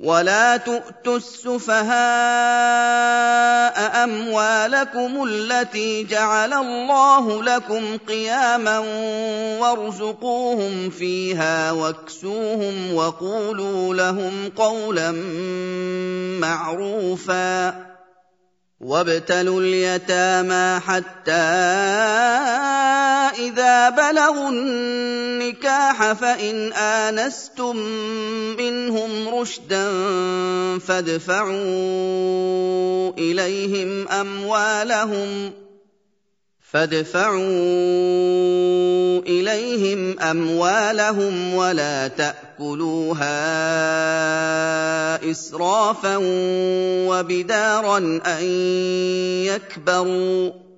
ولا تؤتوا السفهاء اموالكم التي جعل الله لكم قياما وارزقوهم فيها واكسوهم وقولوا لهم قولا معروفا وابتلوا اليتامى حتى اذا بلغوا النكاح فإن آنستم منهم رشدا فادفعوا إليهم أموالهم فادفعوا إليهم أموالهم ولا تأكلوها إسرافا وبدارا أن يكبروا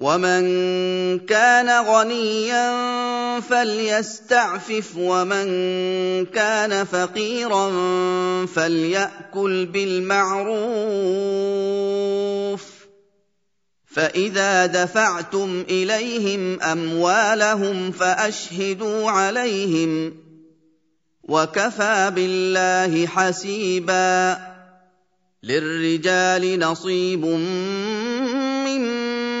ومن كان غنيا فليستعفف ومن كان فقيرا فليأكل بالمعروف فإذا دفعتم إليهم أموالهم فأشهدوا عليهم وكفى بالله حسيبا للرجال نصيب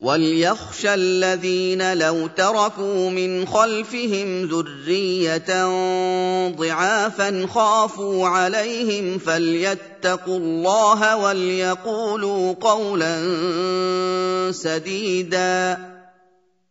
وليخشى الذين لو تركوا من خلفهم ذريه ضعافا خافوا عليهم فليتقوا الله وليقولوا قولا سديدا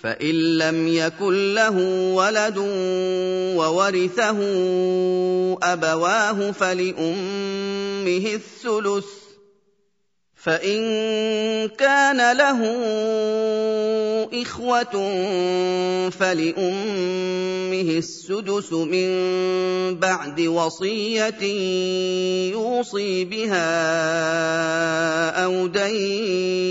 فإن لم يكن له ولد وورثه أبواه فلأمه الثلث فإن كان له إخوة فلأمه السدس من بعد وصية يوصي بها أو دين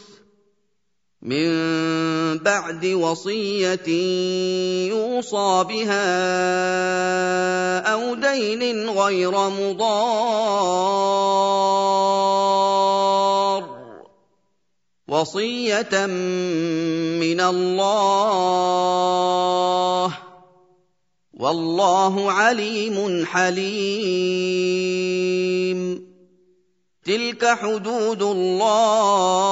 من بعد وصية يوصى بها أو دين غير مضار. وصية من الله. والله عليم حليم. تلك حدود الله.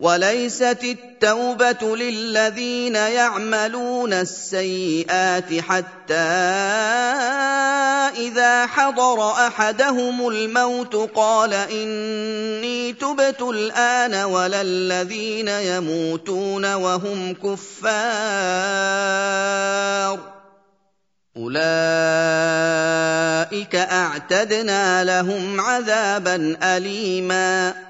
وليست التوبه للذين يعملون السيئات حتى اذا حضر احدهم الموت قال اني تبت الان ولا الذين يموتون وهم كفار اولئك اعتدنا لهم عذابا اليما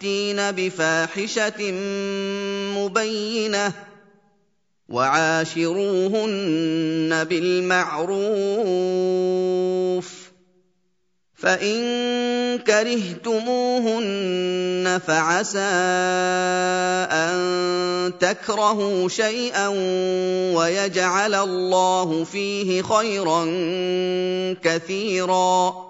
يأتين بفاحشة مبينة وعاشروهن بالمعروف فإن كرهتموهن فعسى أن تكرهوا شيئا ويجعل الله فيه خيرا كثيرا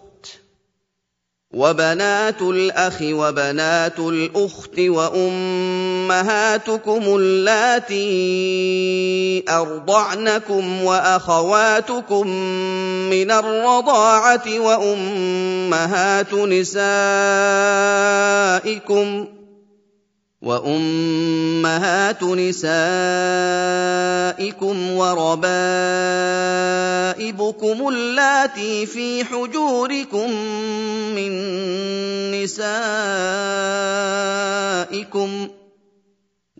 وبنات الأخ وبنات الأخت وأمهاتكم اللاتي أرضعنكم وأخواتكم من الرضاعة وأمهات نسائكم وأمهات نسائكم وربائبكم اللاتي في حجوركم من نسائكم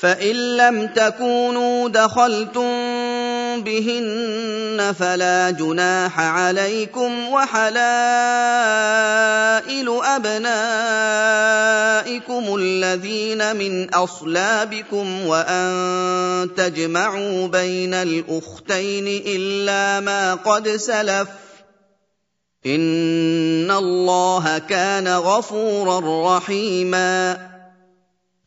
فإن لم تكونوا دخلتم بهن فلا جناح عليكم وحلائل أبنائكم الذين من أصلابكم وأن تجمعوا بين الأختين إلا ما قد سلف إن الله كان غفورا رحيما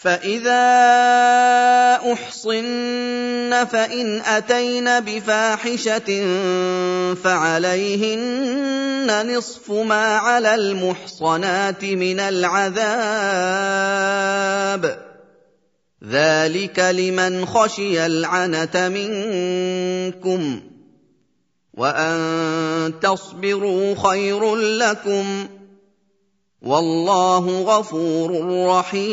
فاذا احصن فان اتين بفاحشه فعليهن نصف ما على المحصنات من العذاب ذلك لمن خشي العنت منكم وان تصبروا خير لكم والله غفور رحيم.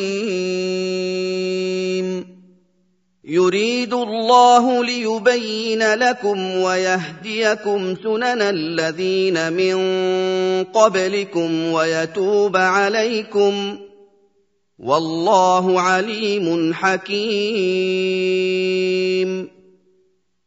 يريد الله ليبين لكم ويهديكم سنن الذين من قبلكم ويتوب عليكم. والله عليم حكيم.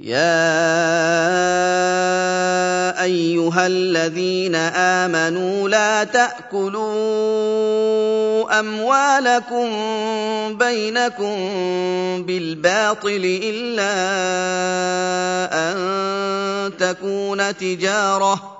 يا ايها الذين امنوا لا تاكلوا اموالكم بينكم بالباطل الا ان تكون تجاره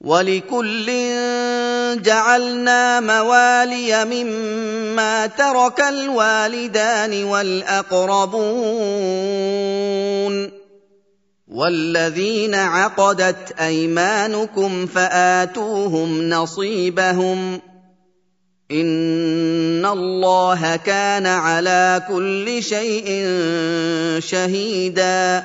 ولكل جعلنا موالي مما ترك الوالدان والأقربون والذين عقدت أيمانكم فآتوهم نصيبهم إن الله كان على كل شيء شهيدا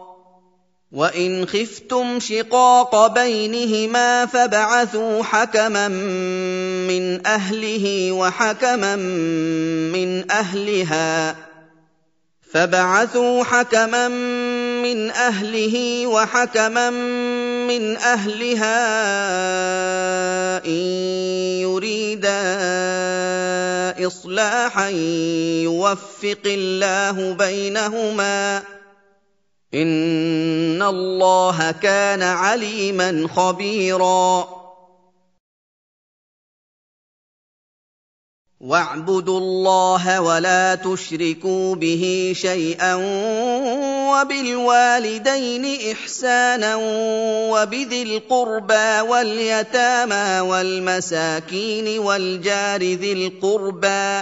وان خفتم شقاق بينهما فابعثوا حكما من اهله وحكما من اهلها فبعثوا حكما من اهله وحكما من اهلها ان يريدا اصلاحا يوفق الله بينهما ان الله كان عليما خبيرا. واعبدوا الله ولا تشركوا به شيئا وبالوالدين احسانا وبذي القربى واليتامى والمساكين والجار ذي القربى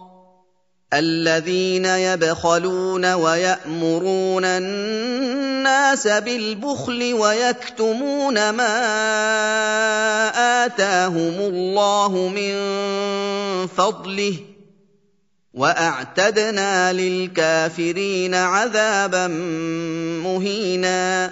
الذين يبخلون ويأمرون الناس بالبخل ويكتمون ما آتاهم الله من فضله وأعتدنا للكافرين عذابا مهينا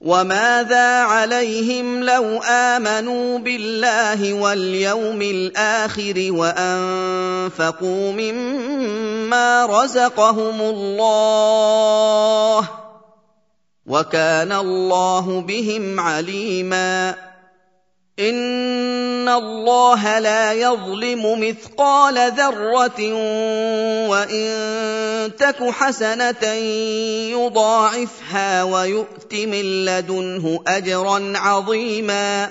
وماذا عليهم لو امنوا بالله واليوم الآخر وانفقوا مما رزقهم الله وكان الله بهم عليما ان الله لا يظلم مثقال ذره وان تك حسنه يضاعفها ويؤت من لدنه اجرا عظيما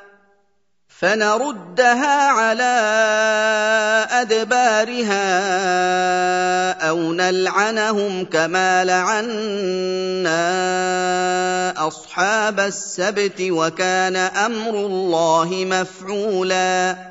فنردها على أدبارها أو نلعنهم كما لعنا أصحاب السبت وكان أمر الله مفعولا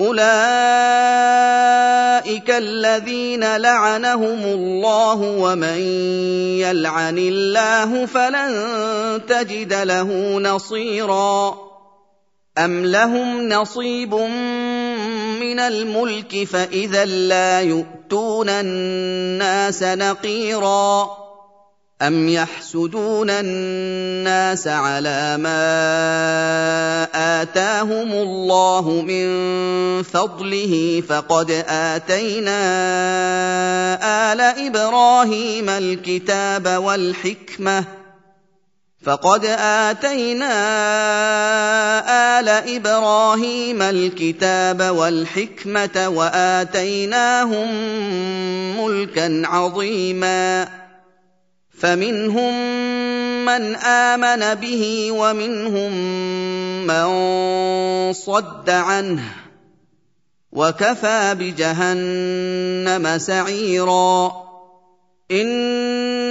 اولئك الذين لعنهم الله ومن يلعن الله فلن تجد له نصيرا ام لهم نصيب من الملك فاذا لا يؤتون الناس نقيرا أَمْ يَحْسُدُونَ النَّاسَ عَلَىٰ مَا آتَاهُمُ اللَّهُ مِن فَضْلِهِ فَقَدْ آتَيْنَا آلَ إِبْرَاهِيمَ الْكِتَابَ وَالْحِكْمَةَ فقد آتينا آل إبراهيم الكتاب والحكمة وآتيناهم ملكا عظيما فمنهم من آمن به ومنهم من صد عنه وكفى بجهنم سعيرا.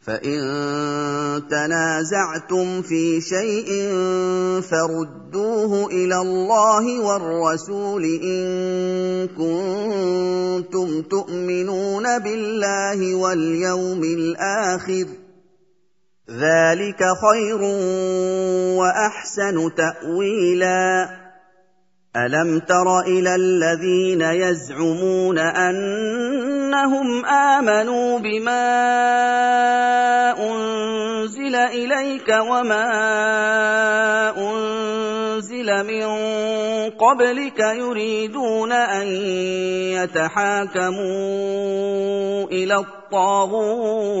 فان تنازعتم في شيء فردوه إلى الله والرسول ان كنتم تؤمنون بالله واليوم الآخر ذلك خير واحسن تاويلا الم تر إلى الذين يزعمون انهم امنوا بما انزل اليك وما انزل من قبلك يريدون ان يتحاكموا إلى الطاغوت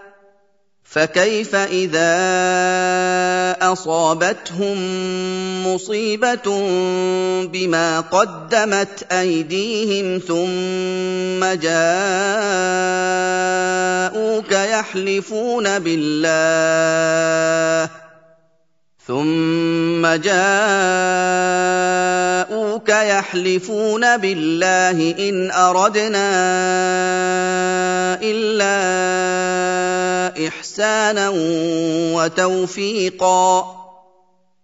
فكيف إذا أصابتهم مصيبة بما قدمت أيديهم ثم جاءوك يحلفون بالله ثم جاءوك يحلفون بالله إن أردنا إلا إحسانا وتوفيقا.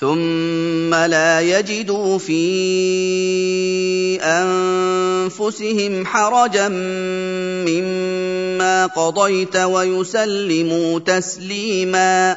ثم لا يجدوا في أنفسهم حرجا مما قضيت ويسلموا تسليما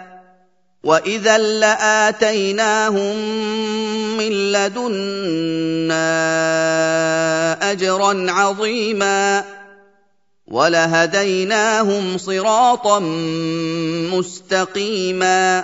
واذا لاتيناهم من لدنا اجرا عظيما ولهديناهم صراطا مستقيما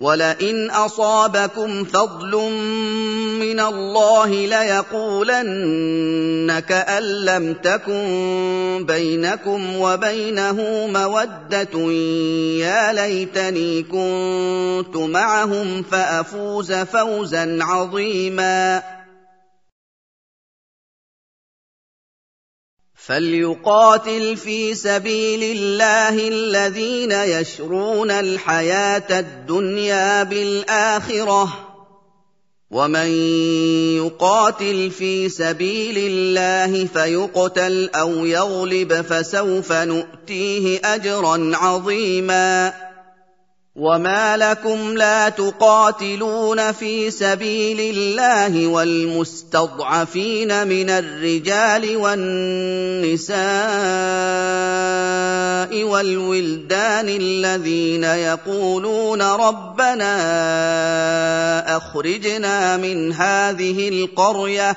ولئن أصابكم فضل من الله ليقولن كان لم تكن بينكم وبينه مودة يا ليتني كنت معهم فأفوز فوزا عظيما فليقاتل في سبيل الله الذين يشرون الحياة الدنيا بالاخره ومن يقاتل في سبيل الله فيقتل أو يغلب فسوف نؤتيه اجرا عظيما وما لكم لا تقاتلون في سبيل الله والمستضعفين من الرجال والنساء والولدان الذين يقولون ربنا اخرجنا من هذه القريه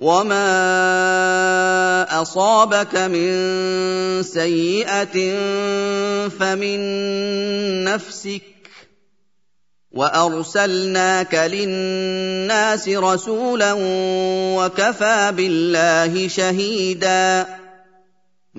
وما اصابك من سيئه فمن نفسك وارسلناك للناس رسولا وكفى بالله شهيدا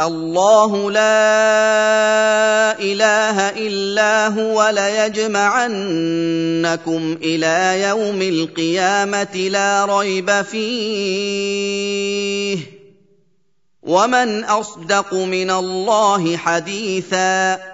الله لا إله إلا هو ليجمعنكم إلى يوم القيامة لا ريب فيه. ومن أصدق من الله حديثا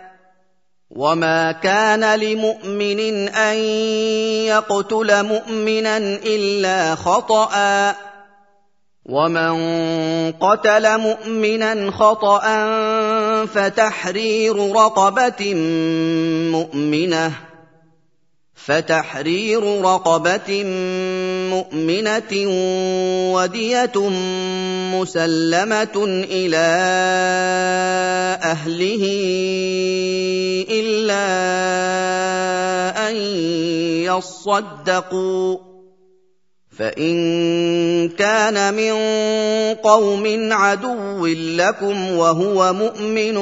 وما كان لمؤمن ان يقتل مؤمنا الا خطا ومن قتل مؤمنا خطا فتحرير رقبه مؤمنه فتحرير رقبة مؤمنة ودية مسلمة إلى أهله إلا أن يصدقوا. فإن كان من قوم عدو لكم وهو مؤمن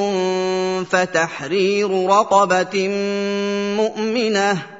فتحرير رقبة مؤمنة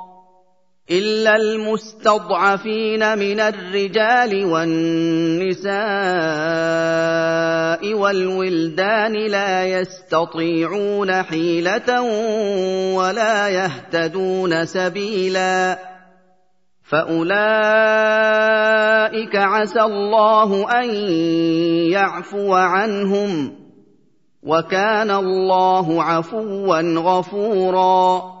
إلا المستضعفين من الرجال والنساء والولدان لا يستطيعون حيلة ولا يهتدون سبيلا. فأولئك عسى الله أن يعفو عنهم وكان الله عفوا غفورا.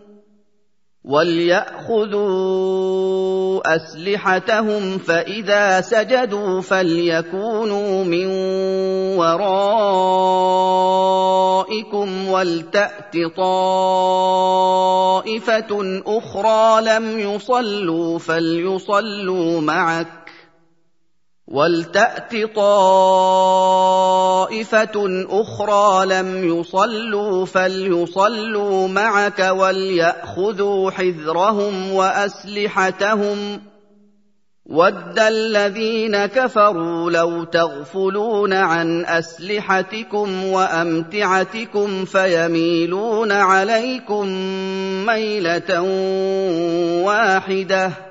ولياخذوا اسلحتهم فاذا سجدوا فليكونوا من ورائكم ولتات طائفه أخرى لم يصلوا فليصلوا معك ولتأت طائفة أخرى لم يصلوا فليصلوا معك وليأخذوا حذرهم وأسلحتهم. ود الذين كفروا لو تغفلون عن أسلحتكم وأمتعتكم فيميلون عليكم ميلة واحدة.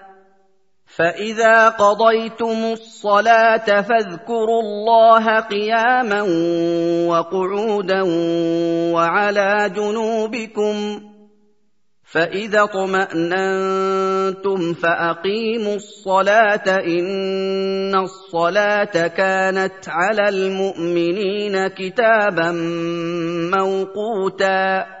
فاذا قضيتم الصلاه فاذكروا الله قياما وقعودا وعلى جنوبكم فاذا اطماننتم فاقيموا الصلاه ان الصلاه كانت على المؤمنين كتابا موقوتا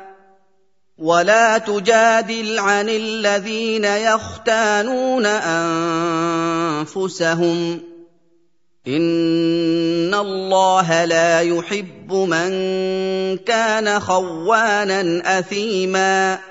ولا تجادل عن الذين يختانون أنفسهم. إن الله لا يحب من كان خوانا أثيما.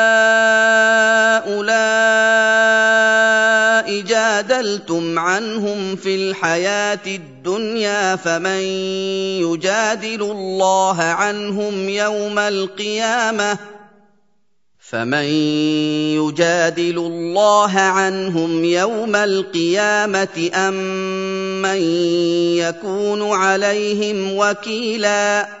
جادلتم عنهم في الحياة الدنيا فمن يجادل الله عنهم يوم القيامة فمن يجادل الله عنهم يوم القيامة أم من يكون عليهم وكيلا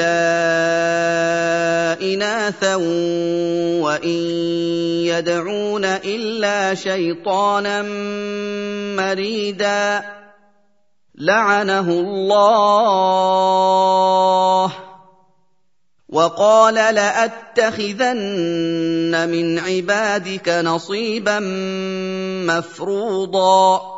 الا إناثا وإن يدعون إلا شيطانا مريدا. لعنه الله. وقال لأتخذن من عبادك نصيبا مفروضا.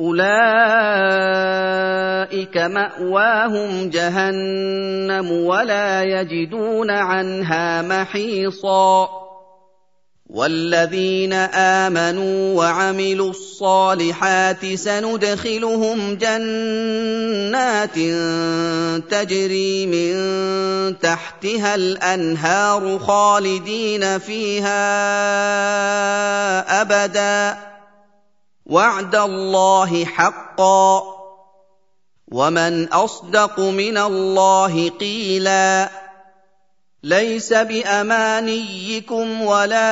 اولئك ماواهم جهنم ولا يجدون عنها محيصا والذين امنوا وعملوا الصالحات سندخلهم جنات تجري من تحتها الانهار خالدين فيها ابدا وعد الله حقا ومن أصدق من الله قيلا ليس بأمانيكم ولا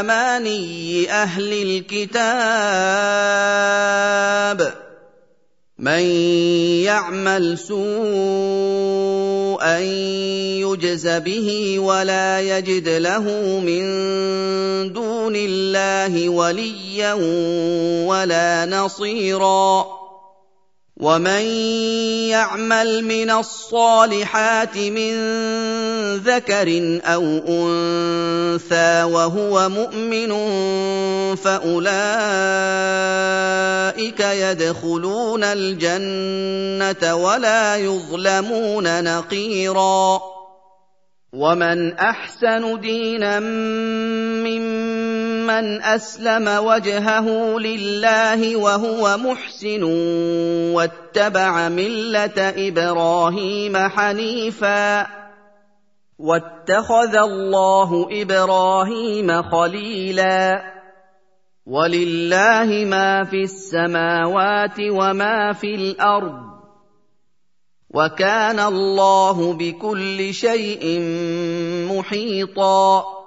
أماني أهل الكتاب من يعمل سوءا يجز به ولا يجد له من دون الله وليا ولا نصيرا ومن يعمل من الصالحات من ذكر أو انثى وهو مؤمن فاولئك يدخلون الجنه ولا يظلمون نقيرا ومن احسن دينا ممن أسلم وجهه لله وهو محسن واتبع ملة إبراهيم حنيفا واتخذ الله إبراهيم خليلا ولله ما في السماوات وما في الأرض وكان الله بكل شيء محيطا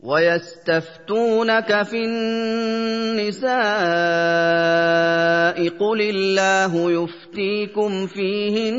ويستفتونك في النساء قل الله يفتيكم فيهن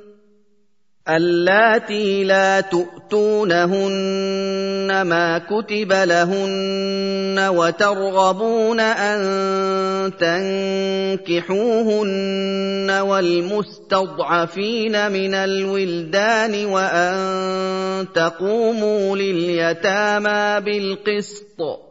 اللاتي لا تؤتونهن ما كتب لهن وترغبون أن تنكحوهن والمستضعفين من الولدان وأن تقوموا لليتامى بالقسط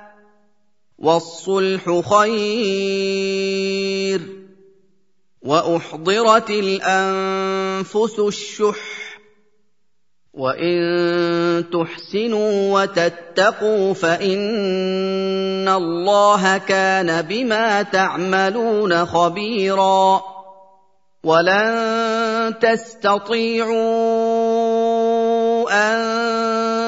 والصلح خير وأحضرت الأنفس الشح وإن تحسنوا وتتقوا فإن الله كان بما تعملون خبيرا ولن تستطيعوا أن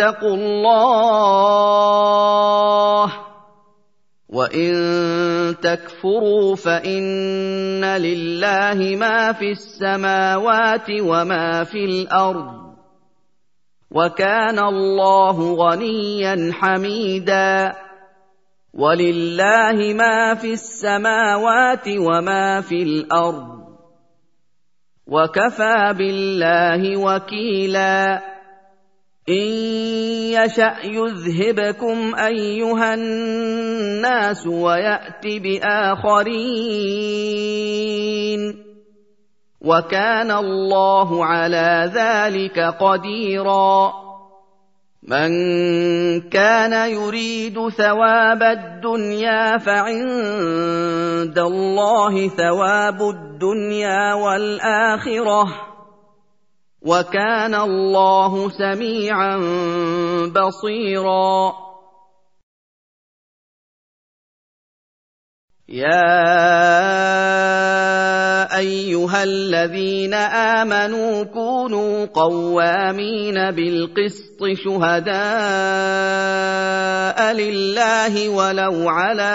الله وإن تكفروا فإن لله ما في السماوات وما في الأرض وكان الله غنيا حميدا ولله ما في السماوات وما في الأرض وكفى بالله وكيلا ان يشا يذهبكم ايها الناس ويات باخرين وكان الله على ذلك قديرا من كان يريد ثواب الدنيا فعند الله ثواب الدنيا والاخره وكان الله سميعا بصيرا. يا أيها الذين آمنوا كونوا قوامين بالقسط شهداء لله ولو على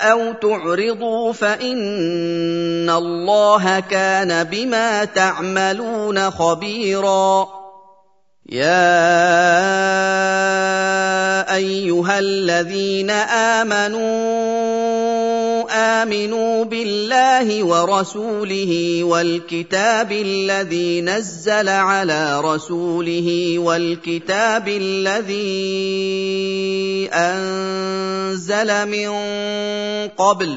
أو تعرضوا فإن الله كان بما تعملون خبيرا. يا أيها الذين آمنوا آمنوا بالله ورسوله والكتاب الذي نزل على رسوله والكتاب الذي أنزل من قبل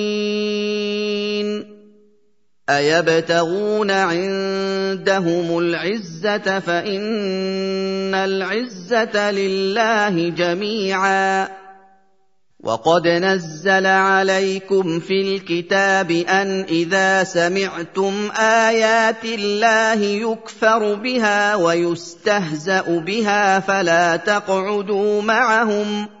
أيبتغون عندهم العزة فإن العزة لله جميعا. وقد نزل عليكم في الكتاب أن إذا سمعتم آيات الله يكفر بها ويستهزأ بها فلا تقعدوا معهم.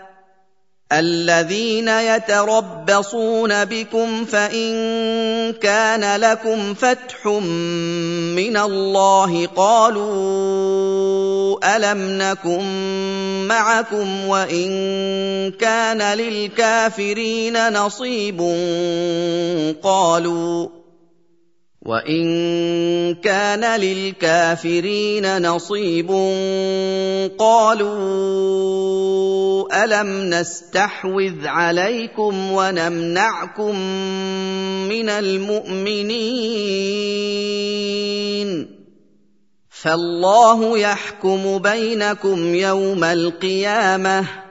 الذين يتربصون بكم فإن كان لكم فتح من الله قالوا ألم نكن معكم وإن كان للكافرين نصيب قالوا وان كان للكافرين نصيب قالوا الم نستحوذ عليكم ونمنعكم من المؤمنين فالله يحكم بينكم يوم القيامه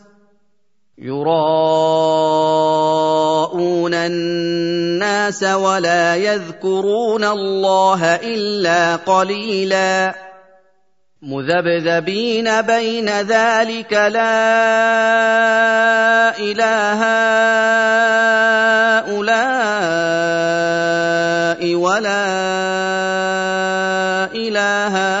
يراءون الناس ولا يذكرون الله إلا قليلا. مذبذبين بين ذلك لا إله هؤلاء ولا إله هؤلاء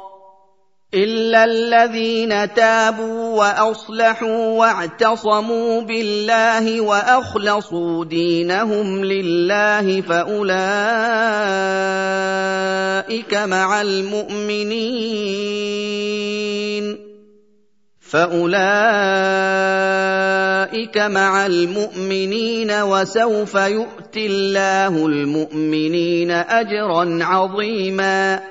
الا الذين تابوا واصلحوا واعتصموا بالله واخلصوا دينهم لله فاولئك مع المؤمنين فاولئك مع المؤمنين وسوف يؤتي الله المؤمنين اجرا عظيما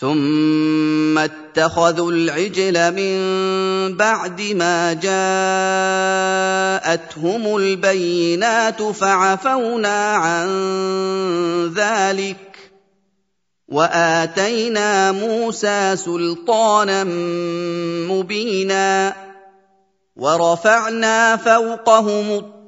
ثم اتخذوا العجل من بعد ما جاءتهم البينات فعفونا عن ذلك وآتينا موسى سلطانا مبينا ورفعنا فوقهم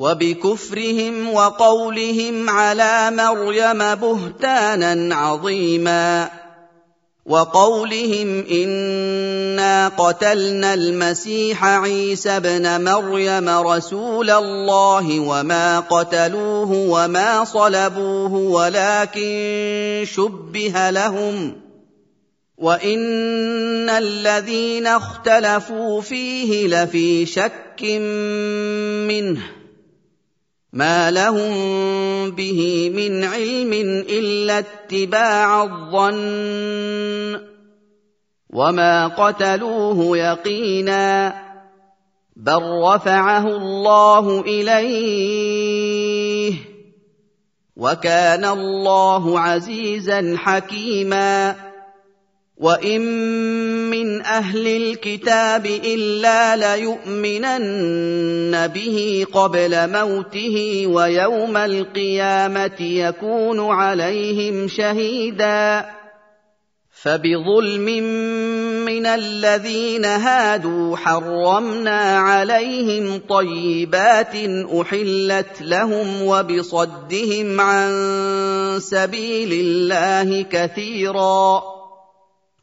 وبكفرهم وقولهم على مريم بهتانا عظيما. وقولهم إنا قتلنا المسيح عيسى ابن مريم رسول الله وما قتلوه وما صلبوه ولكن شبه لهم. وإن الذين اختلفوا فيه لفي شك منه. ما لهم به من علم الا اتباع الظن وما قتلوه يقينا بل رفعه الله اليه وكان الله عزيزا حكيما وان من أهل الكتاب الا ليؤمنن به قبل موته ويوم القيامه يكون عليهم شهيدا فبظلم من الذين هادوا حرمنا عليهم طيبات احلت لهم وبصدهم عن سبيل الله كثيرا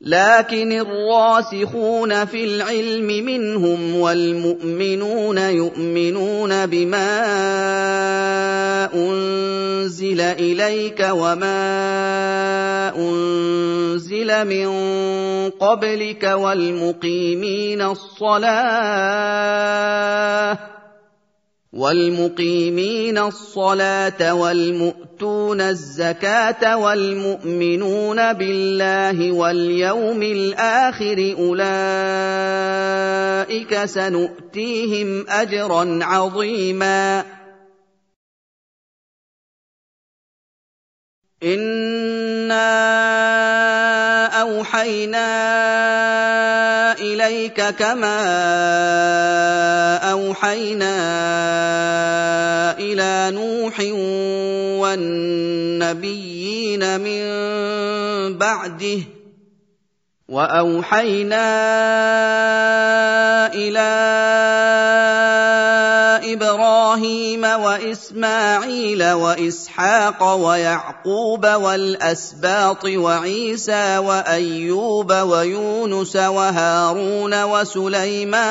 لكن الراسخون في العلم منهم والمؤمنون يؤمنون بما أنزل إليك وما أنزل من قبلك والمقيمين الصلاة والمقيمين الصلاة والمؤتون الزكاة والمؤمنون بالله واليوم الآخر أولئك سنؤتيهم أجرا عظيما. إنا أوحينا إليك كما أوحينا إلى نوح والنبيين من بعده وأوحينا إلى إبراهيم وإسماعيل وإسحاق ويعقوب والأسباط وعيسى وأيوب ويونس وهارون وسليمان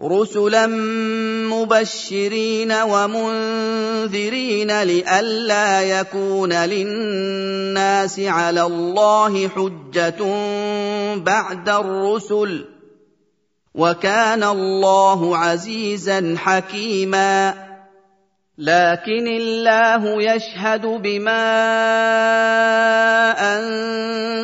رسلا مبشرين ومنذرين لئلا يكون للناس على الله حجه بعد الرسل وكان الله عزيزا حكيما. لكن الله يشهد بما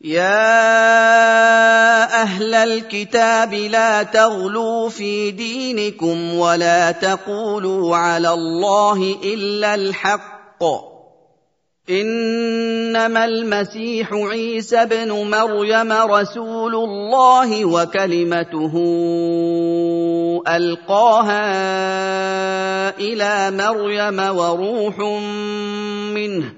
يا أهل الكتاب لا تغلوا في دينكم ولا تقولوا على الله إلا الحق. إنما المسيح عيسى ابن مريم رسول الله وكلمته ألقاها إلى مريم وروح منه.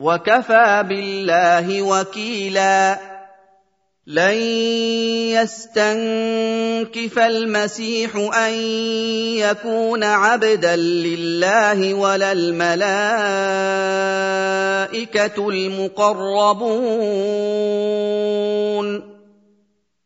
وكفى بالله وكيلا لن يستنكف المسيح ان يكون عبدا لله ولا الملائكه المقربون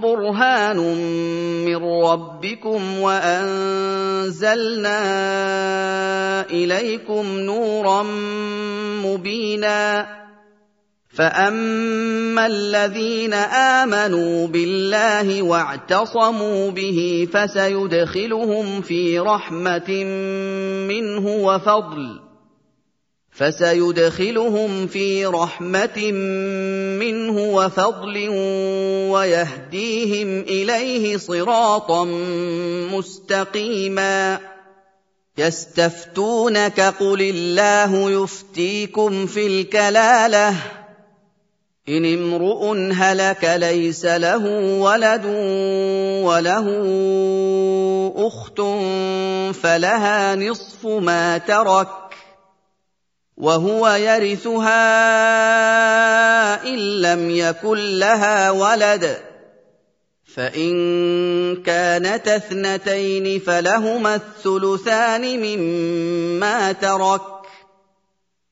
برهان من ربكم وأنزلنا إليكم نورا مبينا. فأما الذين آمنوا بالله واعتصموا به فسيدخلهم في رحمة منه وفضل. فسيدخلهم في رحمة منه وفضل ويهديهم إليه صراطا مستقيما. يستفتونك قل الله يفتيكم في الكلالة. إن امرؤ هلك ليس له ولد وله أخت فلها نصف ما ترك. وهو يرثها إن لم يكن لها ولد. فإن كانت اثنتين فلهما الثلثان مما ترك.